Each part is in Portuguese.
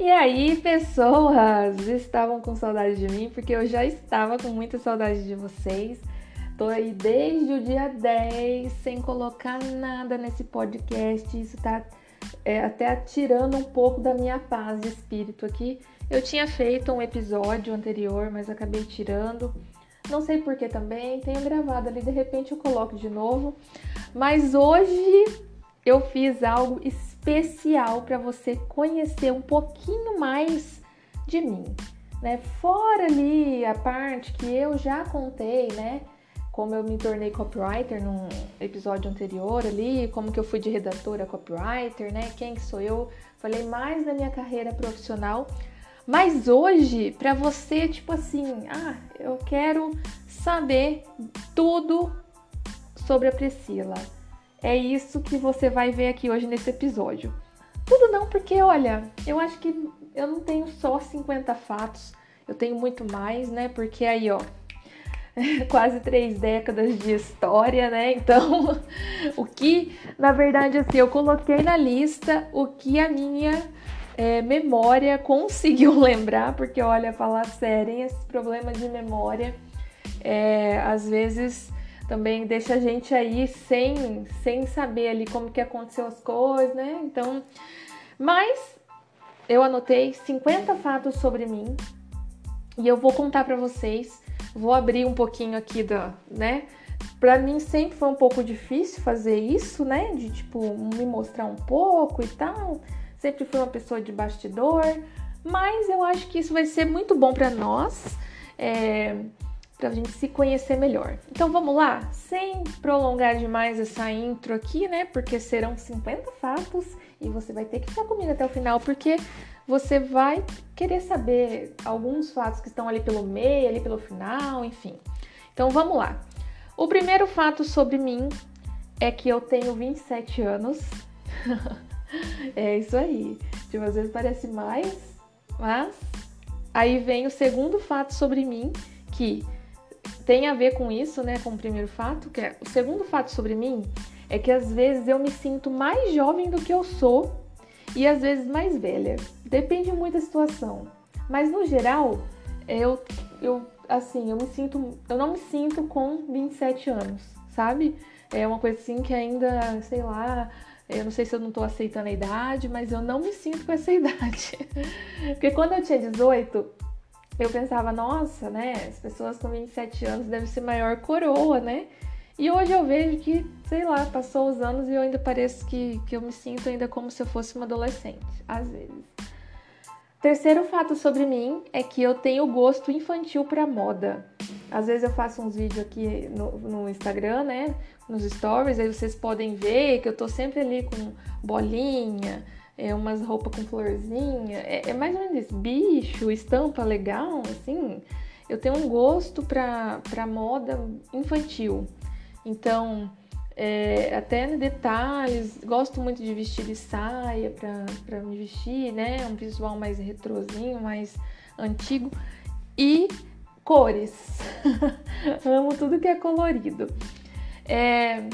E aí, pessoas, estavam com saudade de mim, porque eu já estava com muita saudade de vocês. Tô aí desde o dia 10 sem colocar nada nesse podcast. Isso tá é, até tirando um pouco da minha paz de espírito aqui. Eu tinha feito um episódio anterior, mas acabei tirando. Não sei por que também. Tenho gravado ali, de repente eu coloco de novo. Mas hoje eu fiz algo especial para você conhecer um pouquinho mais de mim, né? Fora ali a parte que eu já contei, né? Como eu me tornei copywriter num episódio anterior ali, como que eu fui de redatora a copywriter, né? Quem que sou eu? Falei mais da minha carreira profissional. Mas hoje, para você, tipo assim, ah, eu quero saber tudo sobre a Priscila é isso que você vai ver aqui hoje nesse episódio. Tudo não, porque olha, eu acho que eu não tenho só 50 fatos, eu tenho muito mais, né? Porque aí, ó, quase três décadas de história, né? Então, o que, na verdade, assim, eu coloquei na lista o que a minha é, memória conseguiu lembrar, porque olha, falar sério, esses problemas de memória, é, às vezes também deixa a gente aí sem, sem saber ali como que aconteceu as coisas, né? Então, mas eu anotei 50 fatos sobre mim e eu vou contar para vocês. Vou abrir um pouquinho aqui da, né? Para mim sempre foi um pouco difícil fazer isso, né? De tipo me mostrar um pouco e tal. Sempre fui uma pessoa de bastidor, mas eu acho que isso vai ser muito bom para nós. É, para a gente se conhecer melhor. Então vamos lá, sem prolongar demais essa intro aqui, né? Porque serão 50 fatos e você vai ter que ficar comigo até o final, porque você vai querer saber alguns fatos que estão ali pelo meio, ali pelo final, enfim. Então vamos lá. O primeiro fato sobre mim é que eu tenho 27 anos. é isso aí. Tipo, às vezes parece mais, mas aí vem o segundo fato sobre mim que tem a ver com isso, né, com o primeiro fato, que é o segundo fato sobre mim é que às vezes eu me sinto mais jovem do que eu sou e às vezes mais velha. Depende muito da situação. Mas no geral, eu eu assim, eu me sinto, eu não me sinto com 27 anos, sabe? É uma coisa assim que ainda, sei lá, eu não sei se eu não tô aceitando a idade, mas eu não me sinto com essa idade. Porque quando eu tinha 18, eu pensava, nossa, né? As pessoas com 27 anos devem ser maior coroa, né? E hoje eu vejo que, sei lá, passou os anos e eu ainda pareço que, que eu me sinto ainda como se eu fosse uma adolescente, às vezes. Terceiro fato sobre mim é que eu tenho gosto infantil para moda. Às vezes eu faço uns vídeos aqui no, no, Instagram, né? Nos stories, aí vocês podem ver que eu tô sempre ali com bolinha, é, umas roupas com florzinha. É, é, mais ou menos isso. Bicho, estampa legal, assim. Eu tenho um gosto pra, pra moda infantil. Então, é, até detalhes, gosto muito de vestir de saia pra, pra me vestir, né? Um visual mais retrozinho, mais antigo. E cores. Amo tudo que é colorido. É,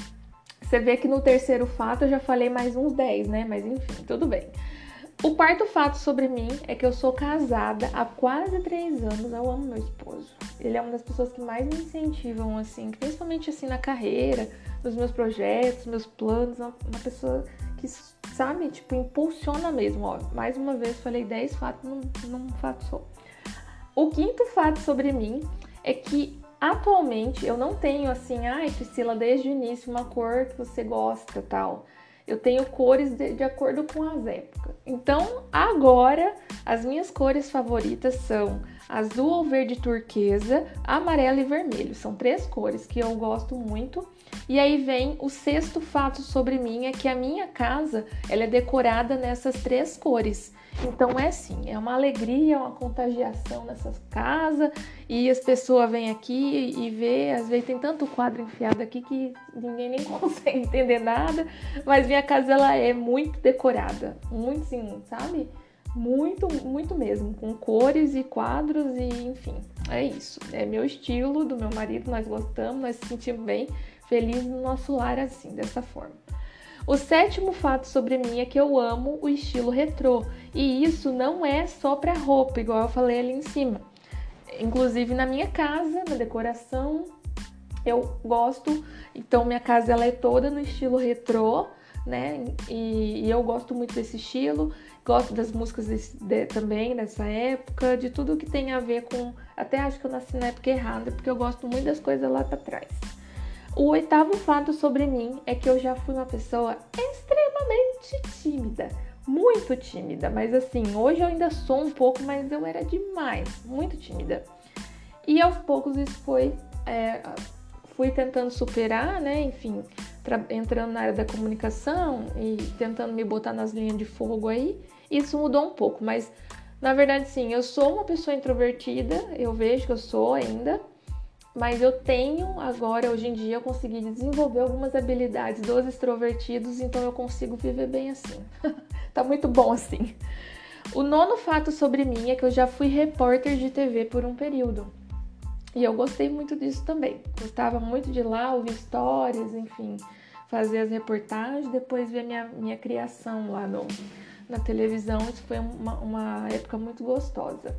você vê que no terceiro fato eu já falei mais uns 10, né? Mas enfim, tudo bem. O quarto fato sobre mim é que eu sou casada há quase três anos. Eu amo meu esposo. Ele é uma das pessoas que mais me incentivam, assim, principalmente assim na carreira, nos meus projetos, meus planos. Uma pessoa que, sabe, tipo, impulsiona mesmo. Ó, mais uma vez falei 10 fatos num, num fato só. O quinto fato sobre mim é que Atualmente eu não tenho assim, ai Priscila, desde o início uma cor que você gosta tal. Eu tenho cores de, de acordo com as épocas. Então agora as minhas cores favoritas são azul ou verde turquesa, amarelo e vermelho. São três cores que eu gosto muito. E aí vem o sexto fato sobre mim é que a minha casa ela é decorada nessas três cores. Então é assim, é uma alegria, uma contagiação nessas casas e as pessoas vêm aqui e vê, às vezes tem tanto quadro enfiado aqui que ninguém nem consegue entender nada, mas minha casa ela é muito decorada, muito sim, sabe? Muito, muito mesmo, com cores e quadros e enfim, é isso. É meu estilo, do meu marido, nós gostamos, nós se sentimos bem, felizes no nosso lar assim, dessa forma. O sétimo fato sobre mim é que eu amo o estilo retrô. E isso não é só para roupa, igual eu falei ali em cima. Inclusive na minha casa, na decoração, eu gosto. Então minha casa ela é toda no estilo retrô, né? E, e eu gosto muito desse estilo. Gosto das músicas desse, de, também nessa época, de tudo que tem a ver com. Até acho que eu nasci na época errada, porque eu gosto muito das coisas lá para trás. O oitavo fato sobre mim é que eu já fui uma pessoa extremamente tímida, muito tímida, mas assim, hoje eu ainda sou um pouco, mas eu era demais, muito tímida. E aos poucos isso foi, é, fui tentando superar, né? Enfim, entrando na área da comunicação e tentando me botar nas linhas de fogo aí, isso mudou um pouco, mas na verdade sim, eu sou uma pessoa introvertida, eu vejo que eu sou ainda mas eu tenho agora, hoje em dia, eu consegui desenvolver algumas habilidades dos extrovertidos, então eu consigo viver bem assim. tá muito bom assim. O nono fato sobre mim é que eu já fui repórter de TV por um período. E eu gostei muito disso também. Gostava muito de lá, ouvir histórias, enfim, fazer as reportagens, depois ver minha, minha criação lá no, na televisão. Isso foi uma, uma época muito gostosa.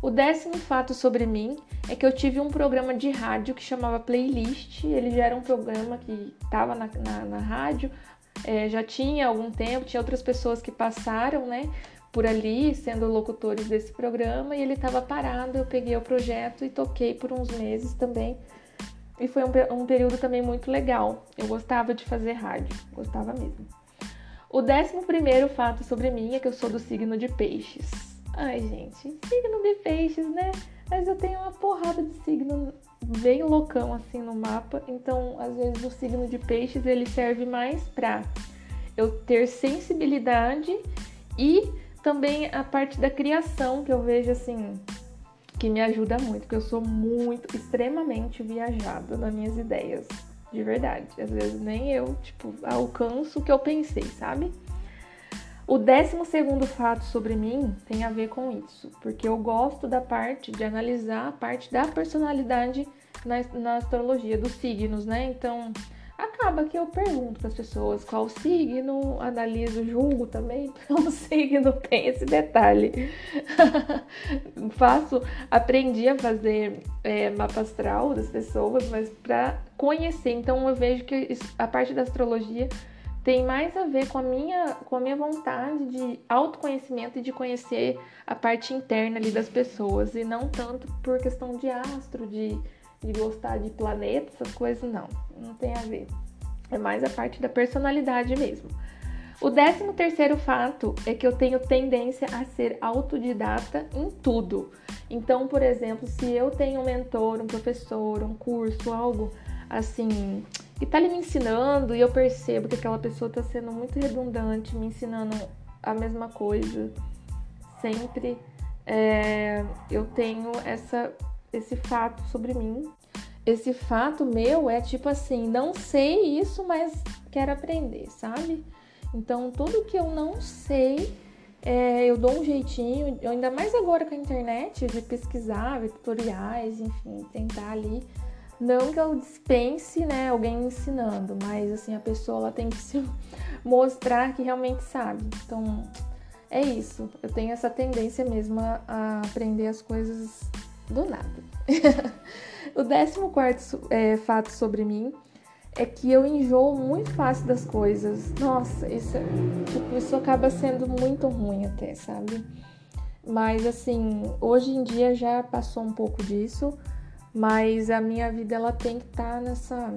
O décimo fato sobre mim é que eu tive um programa de rádio que chamava Playlist. Ele já era um programa que estava na, na, na, rádio, é, já tinha algum tempo, tinha outras pessoas que passaram, né? Por ali, sendo locutores desse programa, e ele estava parado. Eu peguei o projeto e toquei por uns meses também. E foi um, um período também muito legal. Eu gostava de fazer rádio, gostava mesmo. O décimo primeiro fato sobre mim é que eu sou do signo de peixes. Ai, gente, signo de peixes, né? Mas eu tenho uma porrada de signo bem loucão assim no mapa. Então, às vezes o signo de peixes ele serve mais para eu ter sensibilidade e também a parte da criação que eu vejo assim que me ajuda muito, porque eu sou muito extremamente viajada nas minhas ideias, de verdade. Às vezes nem eu, tipo, alcanço o que eu pensei, sabe? O décimo segundo fato sobre mim tem a ver com isso, porque eu gosto da parte de analisar a parte da personalidade na, na astrologia, dos signos, né? Então, acaba que eu pergunto para as pessoas qual signo, analiso, julgo também, qual signo tem esse detalhe. Faço, aprendi a fazer é, mapa astral das pessoas, mas para conhecer. Então, eu vejo que a parte da astrologia tem mais a ver com a minha, com a minha vontade de autoconhecimento e de conhecer a parte interna ali das pessoas e não tanto por questão de astro, de, de gostar de planeta, essas coisas, não. Não tem a ver. É mais a parte da personalidade mesmo. O décimo terceiro fato é que eu tenho tendência a ser autodidata em tudo. Então, por exemplo, se eu tenho um mentor, um professor, um curso, algo assim, e tá ali me ensinando e eu percebo que aquela pessoa tá sendo muito redundante, me ensinando a mesma coisa sempre. É, eu tenho essa, esse fato sobre mim. Esse fato meu é tipo assim, não sei isso, mas quero aprender, sabe? Então tudo que eu não sei, é, eu dou um jeitinho, ainda mais agora com a internet, de pesquisar, ver tutoriais, enfim, tentar ali não que eu dispense, né, alguém ensinando, mas assim, a pessoa ela tem que se mostrar que realmente sabe. Então, é isso. Eu tenho essa tendência mesmo a, aprender as coisas do nada. o décimo quarto é, fato sobre mim é que eu enjoo muito fácil das coisas. Nossa, isso, tipo, isso acaba sendo muito ruim até, sabe? Mas assim, hoje em dia já passou um pouco disso mas a minha vida ela tem que estar tá nessa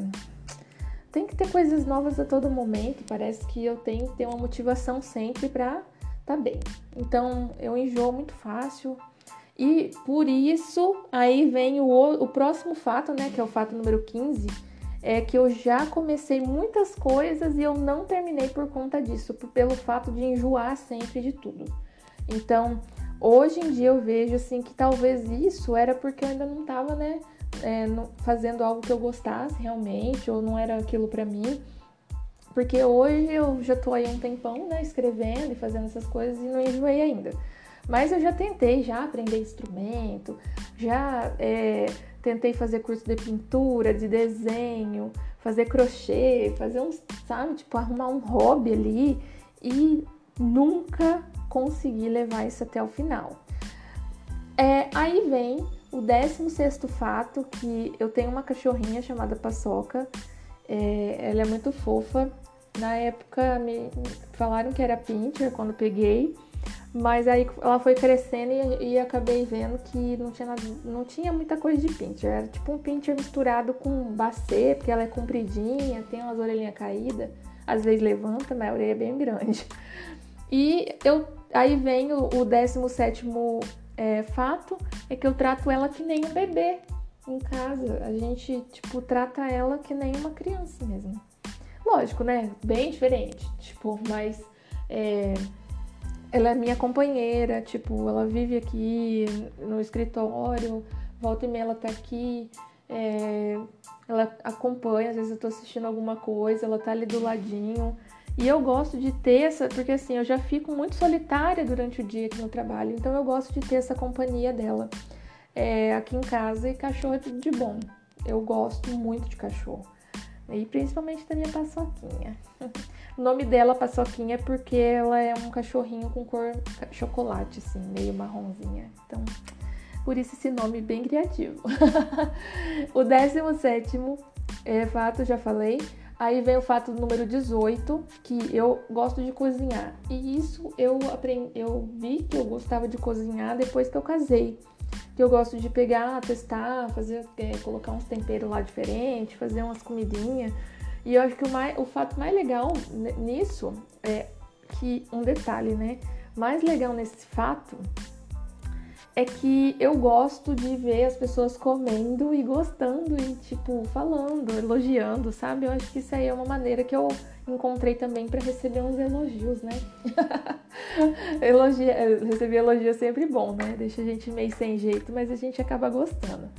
tem que ter coisas novas a todo momento. Parece que eu tenho que ter uma motivação sempre para tá bem. Então eu enjoo muito fácil. E por isso aí vem o, o próximo fato, né? Que é o fato número 15. É que eu já comecei muitas coisas e eu não terminei por conta disso, pelo fato de enjoar sempre de tudo. Então, Hoje em dia eu vejo assim que talvez isso era porque eu ainda não estava, né, é, fazendo algo que eu gostasse realmente, ou não era aquilo para mim. Porque hoje eu já tô aí um tempão, né, escrevendo e fazendo essas coisas e não enjoei ainda. Mas eu já tentei já aprender instrumento, já é, tentei fazer curso de pintura, de desenho, fazer crochê, fazer uns, sabe, tipo, arrumar um hobby ali e nunca consegui levar isso até o final. É, aí vem o 16 fato, que eu tenho uma cachorrinha chamada Paçoca. É, ela é muito fofa. Na época me falaram que era pincher quando peguei, mas aí ela foi crescendo e, e acabei vendo que não tinha, nada, não tinha muita coisa de pincher. Era tipo um pincher misturado com bacê, porque ela é compridinha, tem umas orelhinhas caídas, às vezes levanta, mas a orelha é bem grande. E eu aí vem o, o 17 é, fato, é que eu trato ela que nem um bebê em casa. A gente, tipo, trata ela que nem uma criança mesmo. Lógico, né? Bem diferente. Tipo, mas é, ela é minha companheira, tipo, ela vive aqui no escritório, volta e meia ela tá aqui. É, ela acompanha, às vezes eu tô assistindo alguma coisa, ela tá ali do ladinho. E eu gosto de ter essa, porque assim, eu já fico muito solitária durante o dia aqui no trabalho, então eu gosto de ter essa companhia dela é, aqui em casa e cachorro é tudo de bom. Eu gosto muito de cachorro. E principalmente da minha paçoquinha. o nome dela, paçoquinha, é porque ela é um cachorrinho com cor chocolate, assim, meio marronzinha. Então, por isso esse nome bem criativo. o 17 é fato, já falei, Aí vem o fato do número 18, que eu gosto de cozinhar. E isso eu aprendi, eu vi que eu gostava de cozinhar depois que eu casei. Que eu gosto de pegar, testar, fazer, é, colocar uns temperos lá diferentes, fazer umas comidinhas. E eu acho que o, mais, o fato mais legal nisso é que um detalhe, né? Mais legal nesse fato é que eu gosto de ver as pessoas comendo e gostando e, tipo, falando, elogiando, sabe? Eu acho que isso aí é uma maneira que eu encontrei também para receber uns elogios, né? Elogia, receber elogio é sempre bom, né? Deixa a gente meio sem jeito, mas a gente acaba gostando.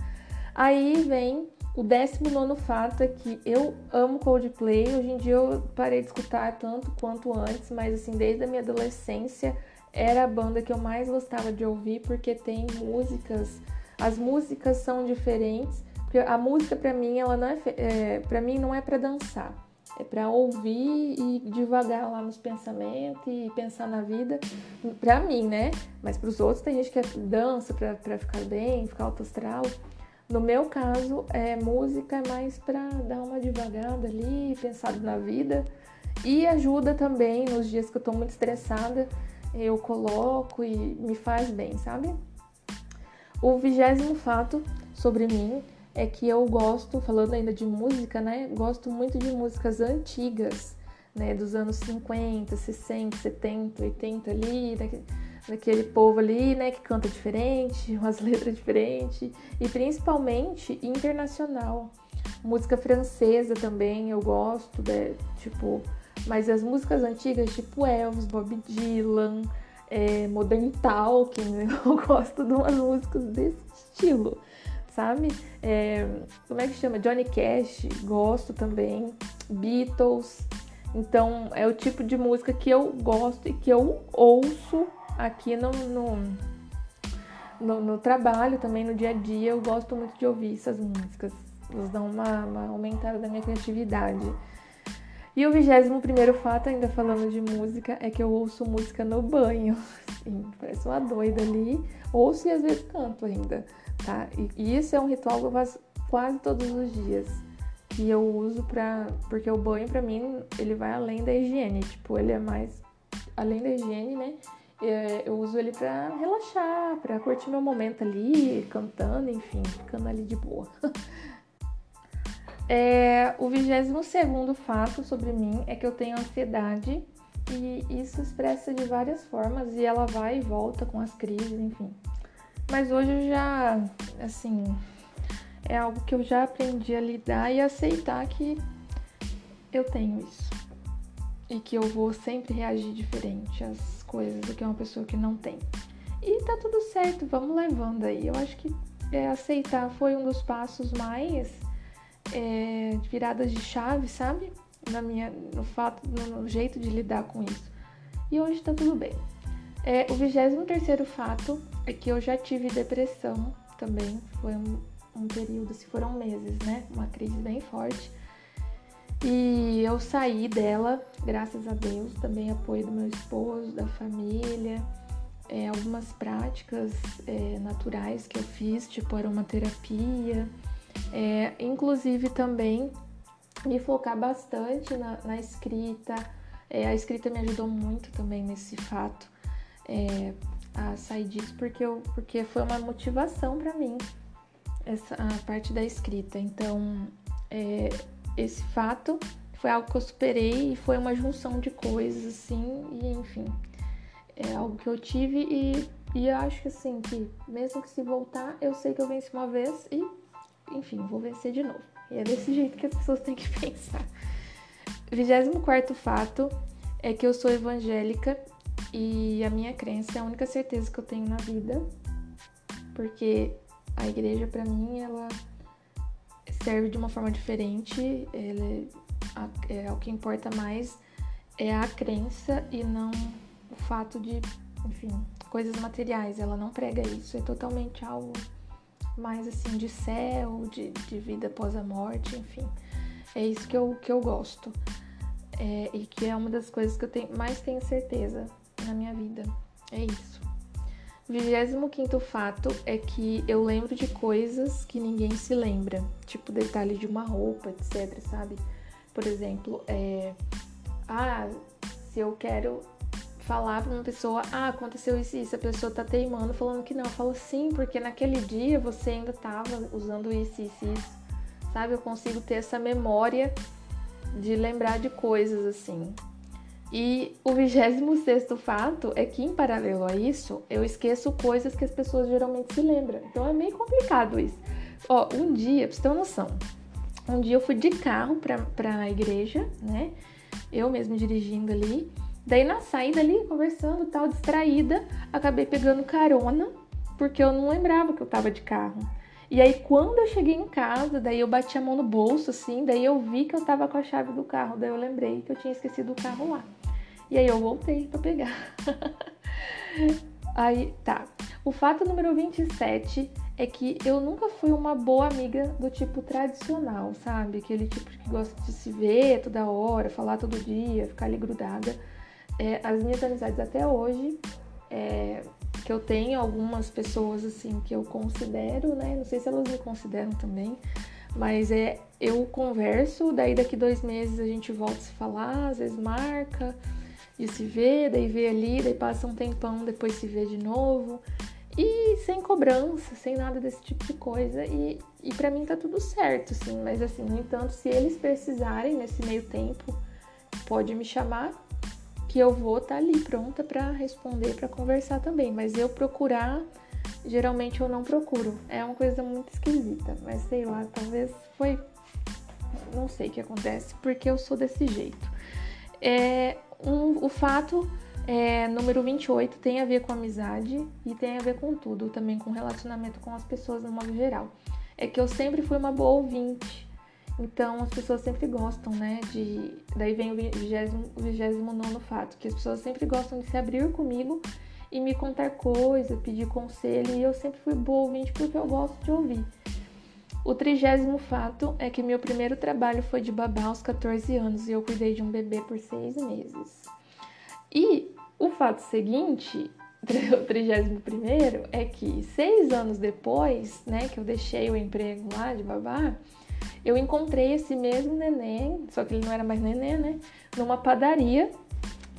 Aí vem o 19 fato é que eu amo Coldplay. Hoje em dia eu parei de escutar tanto quanto antes, mas assim, desde a minha adolescência era a banda que eu mais gostava de ouvir porque tem músicas, as músicas são diferentes. A música para mim ela não é, é para mim não é para dançar, é para ouvir e devagar lá nos pensamentos e pensar na vida. Para mim, né? Mas para os outros tem gente que é dança para ficar bem, ficar alto astral. No meu caso, é música é mais para dar uma devagada ali, pensar na vida e ajuda também nos dias que eu tô muito estressada eu coloco e me faz bem, sabe? O vigésimo fato sobre mim é que eu gosto, falando ainda de música, né? Gosto muito de músicas antigas, né? Dos anos 50, 60, 70, 80 ali, daquele, povo ali, né? Que canta diferente, umas letras diferentes e principalmente internacional. Música francesa também eu gosto, né? tipo mas as músicas antigas, tipo Elvis, Bob Dylan, é, Modern Talking, eu gosto de umas músicas desse estilo, sabe? É, como é que chama? Johnny Cash, gosto também. Beatles. Então, é o tipo de música que eu gosto e que eu ouço aqui no, no, no, no trabalho, também no dia a dia. Eu gosto muito de ouvir essas músicas. Elas dão uma, uma aumentada da minha criatividade. E o vigésimo primeiro fato, ainda falando de música, é que eu ouço música no banho. Sim, parece uma doida ali. Ouço e às vezes canto ainda, tá? E isso é um ritual que eu faço quase todos os dias. E eu uso pra... Porque o banho, pra mim, ele vai além da higiene. Tipo, ele é mais... Além da higiene, né? É, eu uso ele pra relaxar, pra curtir meu momento ali, cantando, enfim, ficando ali de boa. É, o vigésimo segundo fato sobre mim é que eu tenho ansiedade e isso expressa de várias formas e ela vai e volta com as crises, enfim. Mas hoje eu já, assim, é algo que eu já aprendi a lidar e aceitar que eu tenho isso. E que eu vou sempre reagir diferente às coisas do que uma pessoa que não tem. E tá tudo certo, vamos levando aí. Eu acho que é, aceitar foi um dos passos mais é, viradas de chave, sabe? Na minha, no fato, no, jeito de lidar com isso. E hoje tá tudo bem. É, o 23 terceiro fato é que eu já tive depressão também. Foi um, um período, se foram meses, né? Uma crise bem forte. E eu saí dela, graças a Deus, também apoio do meu esposo, da família, é, algumas práticas é, naturais que eu fiz, tipo aromaterapia, é, inclusive também me focar bastante na, na escrita. É, a escrita me ajudou muito também nesse fato é, a sair disso, porque, eu, porque foi uma motivação para mim essa a parte da escrita. Então, é, esse fato foi algo que eu superei e foi uma junção de coisas assim, e enfim, é algo que eu tive e, e eu acho que assim, que mesmo que se voltar, eu sei que eu venci uma vez e, enfim, vou vencer de novo. E é desse jeito que as pessoas têm que pensar. 24 fato é que eu sou evangélica e a minha crença é a única certeza que eu tenho na vida, porque a igreja para mim ela serve de uma forma diferente, ela é, é, o que importa mais é a crença e não o fato de, enfim, coisas materiais. Ela não prega isso, é totalmente algo mais assim de céu, de, de vida após a morte, enfim. É isso que eu, que eu gosto. É, e que é uma das coisas que eu tenho, mais tenho certeza na minha vida. É isso. 25 fato é que eu lembro de coisas que ninguém se lembra, tipo detalhes de uma roupa, etc, sabe? Por exemplo, é... ah, se eu quero falar para uma pessoa, ah, aconteceu isso e isso, a pessoa tá teimando, falando que não, eu falo sim, porque naquele dia você ainda tava usando isso, isso, isso, sabe? Eu consigo ter essa memória de lembrar de coisas assim. E o 26 fato é que, em paralelo a isso, eu esqueço coisas que as pessoas geralmente se lembram. Então é meio complicado isso. Ó, um dia, pra você ter uma noção, um dia eu fui de carro pra, pra igreja, né? Eu mesmo dirigindo ali. Daí na saída ali, conversando tal, distraída, acabei pegando carona, porque eu não lembrava que eu tava de carro. E aí, quando eu cheguei em casa, daí eu bati a mão no bolso, assim, daí eu vi que eu tava com a chave do carro, daí eu lembrei que eu tinha esquecido o carro lá. E aí eu voltei para pegar. aí, tá. O fato número 27 é que eu nunca fui uma boa amiga do tipo tradicional, sabe? Aquele tipo que gosta de se ver toda hora, falar todo dia, ficar ali grudada. É, as minhas amizades até hoje, é, que eu tenho algumas pessoas assim que eu considero, né? Não sei se elas me consideram também, mas é eu converso, daí daqui dois meses a gente volta a se falar, às vezes marca de se ver, daí vê ali, daí passa um tempão, depois se vê de novo. E sem cobrança, sem nada desse tipo de coisa. E, e para mim tá tudo certo, assim. Mas assim, no entanto, se eles precisarem nesse meio tempo, pode me chamar que eu vou estar tá ali pronta para responder, para conversar também. Mas eu procurar, geralmente eu não procuro. É uma coisa muito esquisita, mas sei lá, talvez foi. Não sei o que acontece, porque eu sou desse jeito. É, um, o fato é, número 28 tem a ver com amizade e tem a ver com tudo, também com relacionamento com as pessoas no modo geral. É que eu sempre fui uma boa ouvinte. Então as pessoas sempre gostam, né? De. Daí vem o 29 fato, que as pessoas sempre gostam de se abrir comigo e me contar coisas, pedir conselho, e eu sempre fui boa ouvinte porque eu gosto de ouvir. O trigésimo fato é que meu primeiro trabalho foi de babá aos 14 anos e eu cuidei de um bebê por seis meses. E o fato seguinte, o trigésimo primeiro, é que seis anos depois, né, que eu deixei o emprego lá de babá, eu encontrei esse mesmo neném, só que ele não era mais neném, né? Numa padaria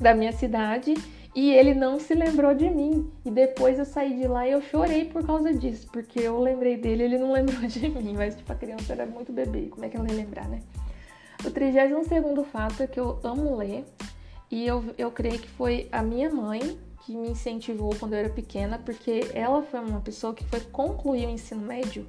da minha cidade e ele não se lembrou de mim. E depois eu saí de lá e eu chorei por causa disso, porque eu lembrei dele e ele não lembrou de mim. Mas, tipo, a criança era muito bebê, como é que ela ia lembrar, né? O 32 fato é que eu amo ler e eu, eu creio que foi a minha mãe que me incentivou quando eu era pequena, porque ela foi uma pessoa que foi concluir o ensino médio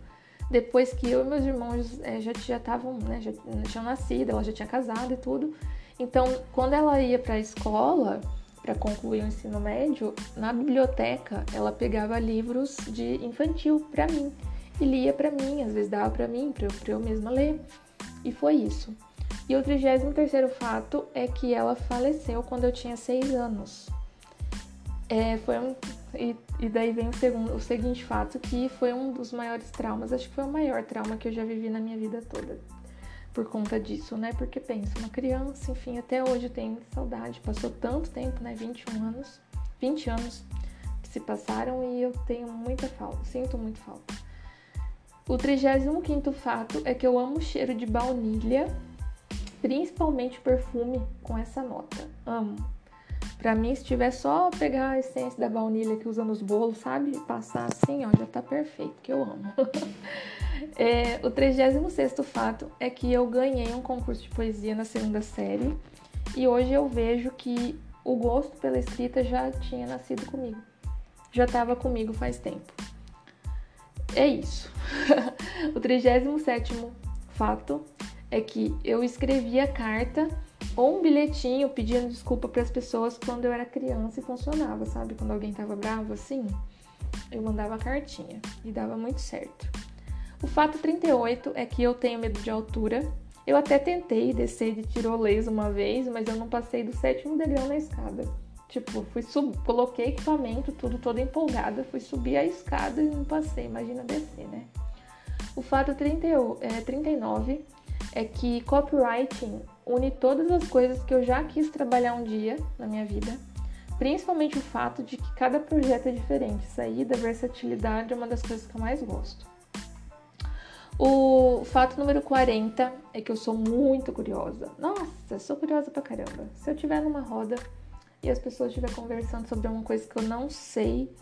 depois que eu e meus irmãos é, já estavam, né, já, já tinham nascido, ela já tinha casado e tudo. Então, quando ela ia para a escola para concluir o ensino médio, na biblioteca ela pegava livros de infantil para mim e lia para mim, às vezes dava para mim, para eu, eu mesma ler. E foi isso. E o 33 fato é que ela faleceu quando eu tinha seis anos. É, foi um, e, e, daí vem o, segundo, o seguinte fato, que foi um dos maiores traumas, acho que foi o maior trauma que eu já vivi na minha vida toda. por conta disso, né? Porque pensa, uma criança, enfim, até hoje tem saudade. Passou tanto tempo, né? 21 anos, 20 anos que se passaram e eu tenho muita falta, sinto muito falta. O 35 fato é que eu amo o cheiro de baunilha, principalmente perfume com essa nota. Amo. Pra mim, se tiver só pegar a essência da baunilha que usa nos bolos, sabe? Passar assim, ó, já tá perfeito, que eu amo. é, o 36 fato é que eu ganhei um concurso de poesia na segunda série e hoje eu vejo que o gosto pela escrita já tinha nascido comigo. Já estava comigo faz tempo. É isso. o 37 fato é que eu escrevi a carta ou um bilhetinho pedindo desculpa para as pessoas quando eu era criança e funcionava, sabe? Quando alguém tava bravo assim, eu mandava cartinha e dava muito certo. O fato 38 é que eu tenho medo de altura. Eu até tentei descer de tirolês uma vez, mas eu não passei do sétimo degrau na escada. Tipo, fui sub... coloquei equipamento, tudo toda empolgada, fui subir a escada e não passei. Imagina descer, né? O fato 30, é, 39 é que copywriting une todas as coisas que eu já quis trabalhar um dia na minha vida, principalmente o fato de que cada projeto é diferente. Saída, versatilidade é uma das coisas que eu mais gosto. O fato número 40 é que eu sou muito curiosa. Nossa, sou curiosa pra caramba. Se eu estiver numa roda e as pessoas estiverem conversando sobre uma coisa que eu não sei,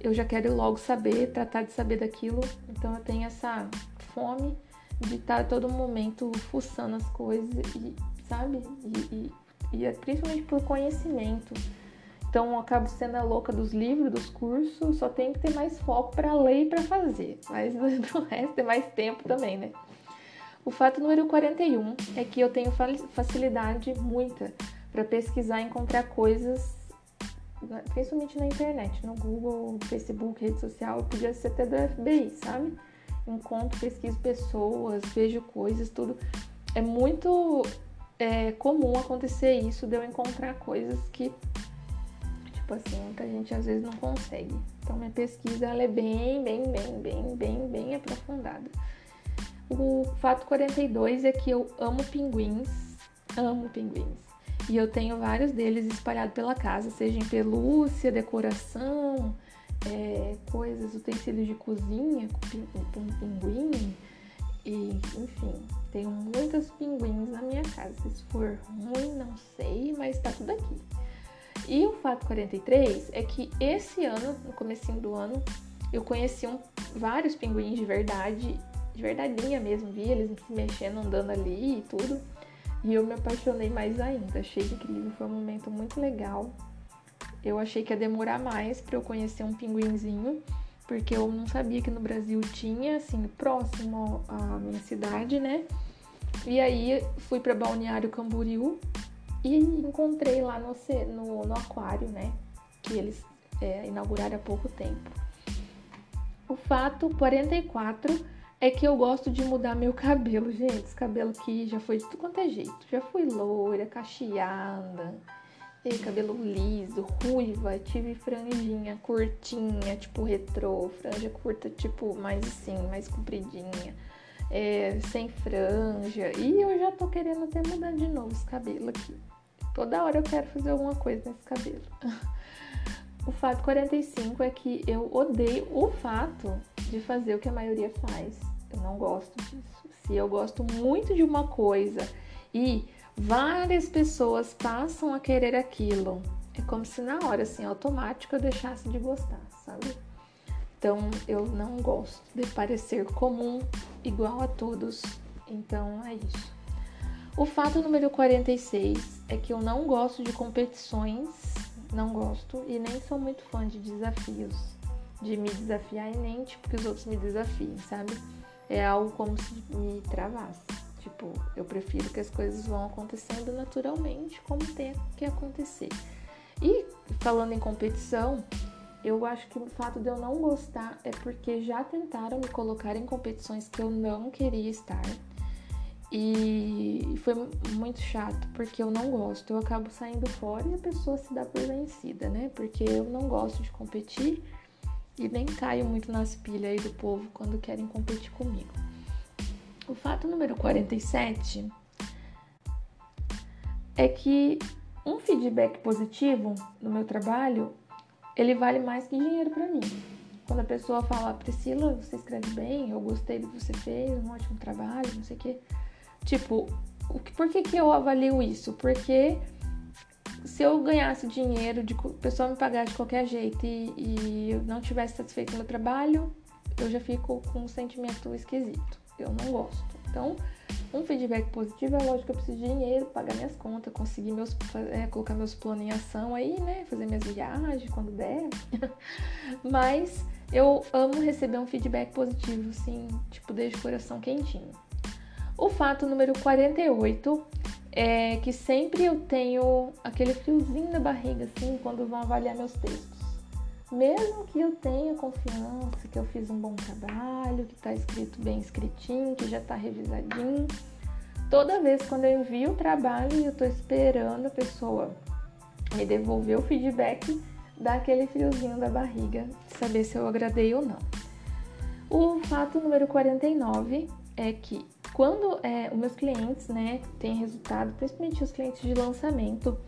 eu já quero logo saber, tratar de saber daquilo. Então eu tenho essa fome de estar todo momento fuçando as coisas e, sabe? E, e, e é principalmente por conhecimento. Então eu acabo sendo a louca dos livros, dos cursos, só tenho que ter mais foco para ler e para fazer. Mas do resto ter mais tempo também, né? O fato número 41 é que eu tenho facilidade muita para pesquisar e encontrar coisas, principalmente na internet, no Google, Facebook, rede social, podia ser até do FBI, sabe? Encontro, pesquiso pessoas, vejo coisas, tudo. É muito é, comum acontecer isso de eu encontrar coisas que, tipo assim, muita gente às vezes não consegue. Então minha pesquisa ela é bem, bem, bem, bem, bem, bem aprofundada. O fato 42 é que eu amo pinguins, amo pinguins. E eu tenho vários deles espalhados pela casa, seja em pelúcia, decoração, é, coisas, utensílios de cozinha com, pinguim. E, enfim, tenho muitos pinguins na minha casa. Se for ruim, não sei, mas tá tudo aqui. E o fato 43 é que esse ano, no comecinho do ano, eu conheci um, vários pinguins de verdade, de verdadeinha mesmo, vi eles se mexendo, andando ali e tudo. E eu me apaixonei mais ainda. Achei incrível, foi um momento muito legal. Eu achei que ia demorar mais para eu conhecer um pinguinzinho, porque eu não sabia que no Brasil tinha, assim, próximo à minha cidade, né? E aí fui para Balneário Camboriú e encontrei lá no, no, no aquário, né? Que eles é, inauguraram há pouco tempo. O fato 44 é que eu gosto de mudar meu cabelo, gente. Esse cabelo que já foi de tudo quanto é jeito. Já fui loira, cacheada, cabelo liso, ruiva, tive franjinha curtinha, tipo retrô, franja curta, tipo mais assim, mais compridinha, é, sem franja. E eu já tô querendo até mudar de novo esse cabelo aqui. Toda hora eu quero fazer alguma coisa nesse cabelo. o fato 45 é que eu odeio o fato de fazer o que a maioria faz. Eu não gosto disso. Se eu gosto muito de uma coisa e várias pessoas passam a querer aquilo. É como se na hora, assim, automático eu deixasse de gostar, sabe? Então eu não gosto de parecer comum, igual a todos. Então é isso. O fato número 46 é que eu não gosto de competições, não gosto, e nem sou muito fã de desafios, de me desafiar e nem tipo que os outros me desafiem, sabe? É algo como se me travasse. Tipo, eu prefiro que as coisas vão acontecendo naturalmente, como tem que acontecer. E falando em competição, eu acho que o fato de eu não gostar é porque já tentaram me colocar em competições que eu não queria estar. E foi muito chato, porque eu não gosto. Eu acabo saindo fora e a pessoa se dá por vencida, né? Porque eu não gosto de competir e nem caio muito nas pilhas aí do povo quando querem competir comigo. O fato número 47 é que um feedback positivo no meu trabalho, ele vale mais que dinheiro para mim. Quando a pessoa fala, Priscila, você escreve bem, eu gostei do que você fez, um ótimo trabalho, não sei o quê. Tipo, por que, que eu avalio isso? Porque se eu ganhasse dinheiro, de pessoa me pagasse de qualquer jeito e, e eu não tivesse satisfeito no meu trabalho, eu já fico com um sentimento esquisito. Eu não gosto. Então, um feedback positivo é lógico que eu preciso de dinheiro, pagar minhas contas, conseguir meus, é, colocar meus planos em ação aí, né? Fazer minhas viagens quando der. Mas eu amo receber um feedback positivo, assim, tipo, desde o coração quentinho. O fato número 48 é que sempre eu tenho aquele friozinho na barriga, assim, quando vão avaliar meus textos. Mesmo que eu tenha confiança que eu fiz um bom trabalho, que está escrito bem escritinho, que já está revisadinho, toda vez quando eu envio o trabalho e eu estou esperando a pessoa me devolver o feedback, dá aquele friozinho da barriga, saber se eu agradei ou não. O fato número 49 é que quando é, os meus clientes, né, têm resultado, principalmente os clientes de lançamento,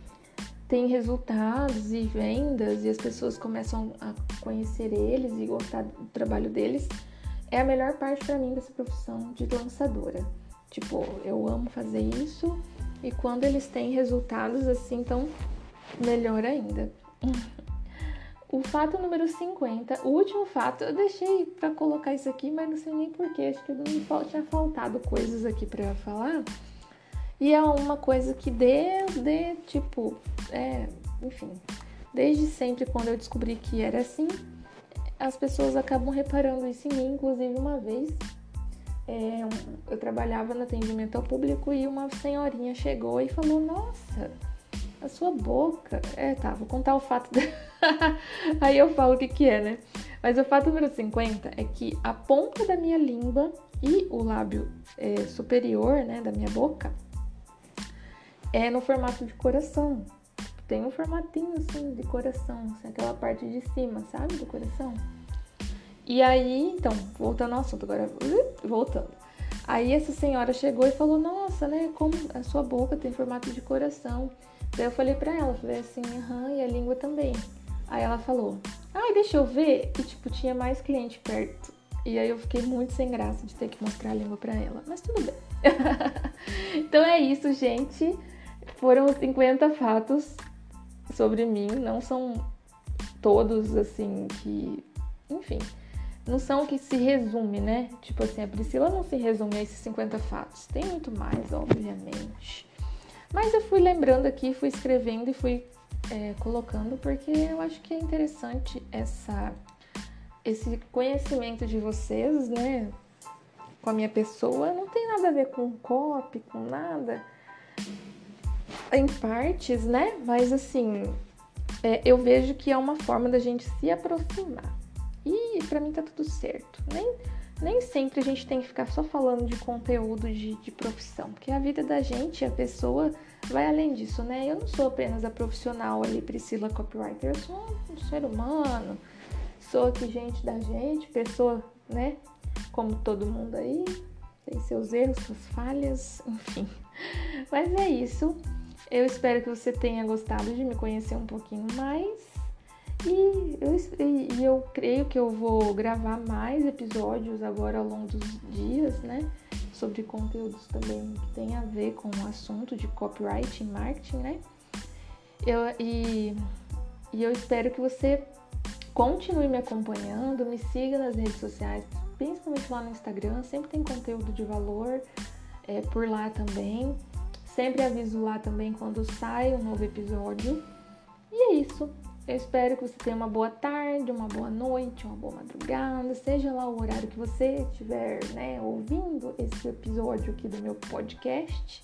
têm resultados e vendas e as pessoas começam a conhecer eles e gostar do trabalho deles, é a melhor parte para mim dessa profissão de lançadora. Tipo, eu amo fazer isso e quando eles têm resultados assim, então melhor ainda. O fato número 50, o último fato, eu deixei para colocar isso aqui, mas não sei nem porquê, acho que não tinha faltado coisas aqui para falar. E é uma coisa que desde, tipo, é, enfim, desde sempre quando eu descobri que era assim, as pessoas acabam reparando isso em mim, inclusive uma vez é, eu trabalhava no atendimento ao público e uma senhorinha chegou e falou: Nossa, a sua boca. É, tá, vou contar o fato. Aí eu falo o que, que é, né? Mas o fato número 50 é que a ponta da minha língua e o lábio é, superior, né, da minha boca, é no formato de coração. Tem um formatinho assim de coração, assim, aquela parte de cima, sabe, do coração. E aí, então, voltando ao assunto agora, voltando. Aí essa senhora chegou e falou: Nossa, né? Como a sua boca tem formato de coração. Daí eu falei pra ela, falei assim, aham, e a língua também. Aí ela falou, ai, deixa eu ver. E tipo, tinha mais cliente perto. E aí eu fiquei muito sem graça de ter que mostrar a língua pra ela. Mas tudo bem. então é isso, gente. Foram 50 fatos sobre mim. Não são todos assim que. Enfim. Não são que se resume, né? Tipo assim, a Priscila não se resume a esses 50 fatos. Tem muito mais, obviamente. Mas eu fui lembrando aqui, fui escrevendo e fui é, colocando porque eu acho que é interessante essa, esse conhecimento de vocês, né? Com a minha pessoa. Não tem nada a ver com copy, com nada. Em partes, né? Mas assim, é, eu vejo que é uma forma da gente se aproximar. E para mim tá tudo certo. Nem nem sempre a gente tem que ficar só falando de conteúdo de, de, profissão, porque a vida da gente, a pessoa, vai além disso, né? Eu não sou apenas a profissional ali, Priscila Copywriter, eu sou um ser humano, sou aqui gente da gente, pessoa, né? Como todo mundo aí, tem seus erros, suas falhas, enfim. Mas é isso. Eu espero que você tenha gostado de me conhecer um pouquinho mais. E eu, e eu creio que eu vou gravar mais episódios agora ao longo dos dias, né? Sobre conteúdos também que tem a ver com o assunto de copyright e marketing, né? Eu, e, e eu espero que você continue me acompanhando, me siga nas redes sociais, principalmente lá no Instagram, sempre tem conteúdo de valor é, por lá também. Sempre aviso lá também quando sai um novo episódio. E é isso. Eu espero que você tenha uma boa tarde, uma boa noite, uma boa madrugada, seja lá o horário que você estiver né, ouvindo esse episódio aqui do meu podcast.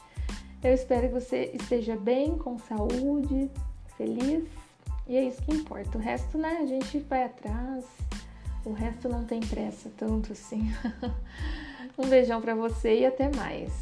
Eu espero que você esteja bem, com saúde, feliz. E é isso que importa. O resto, né, a gente vai atrás. O resto não tem pressa tanto assim. um beijão para você e até mais.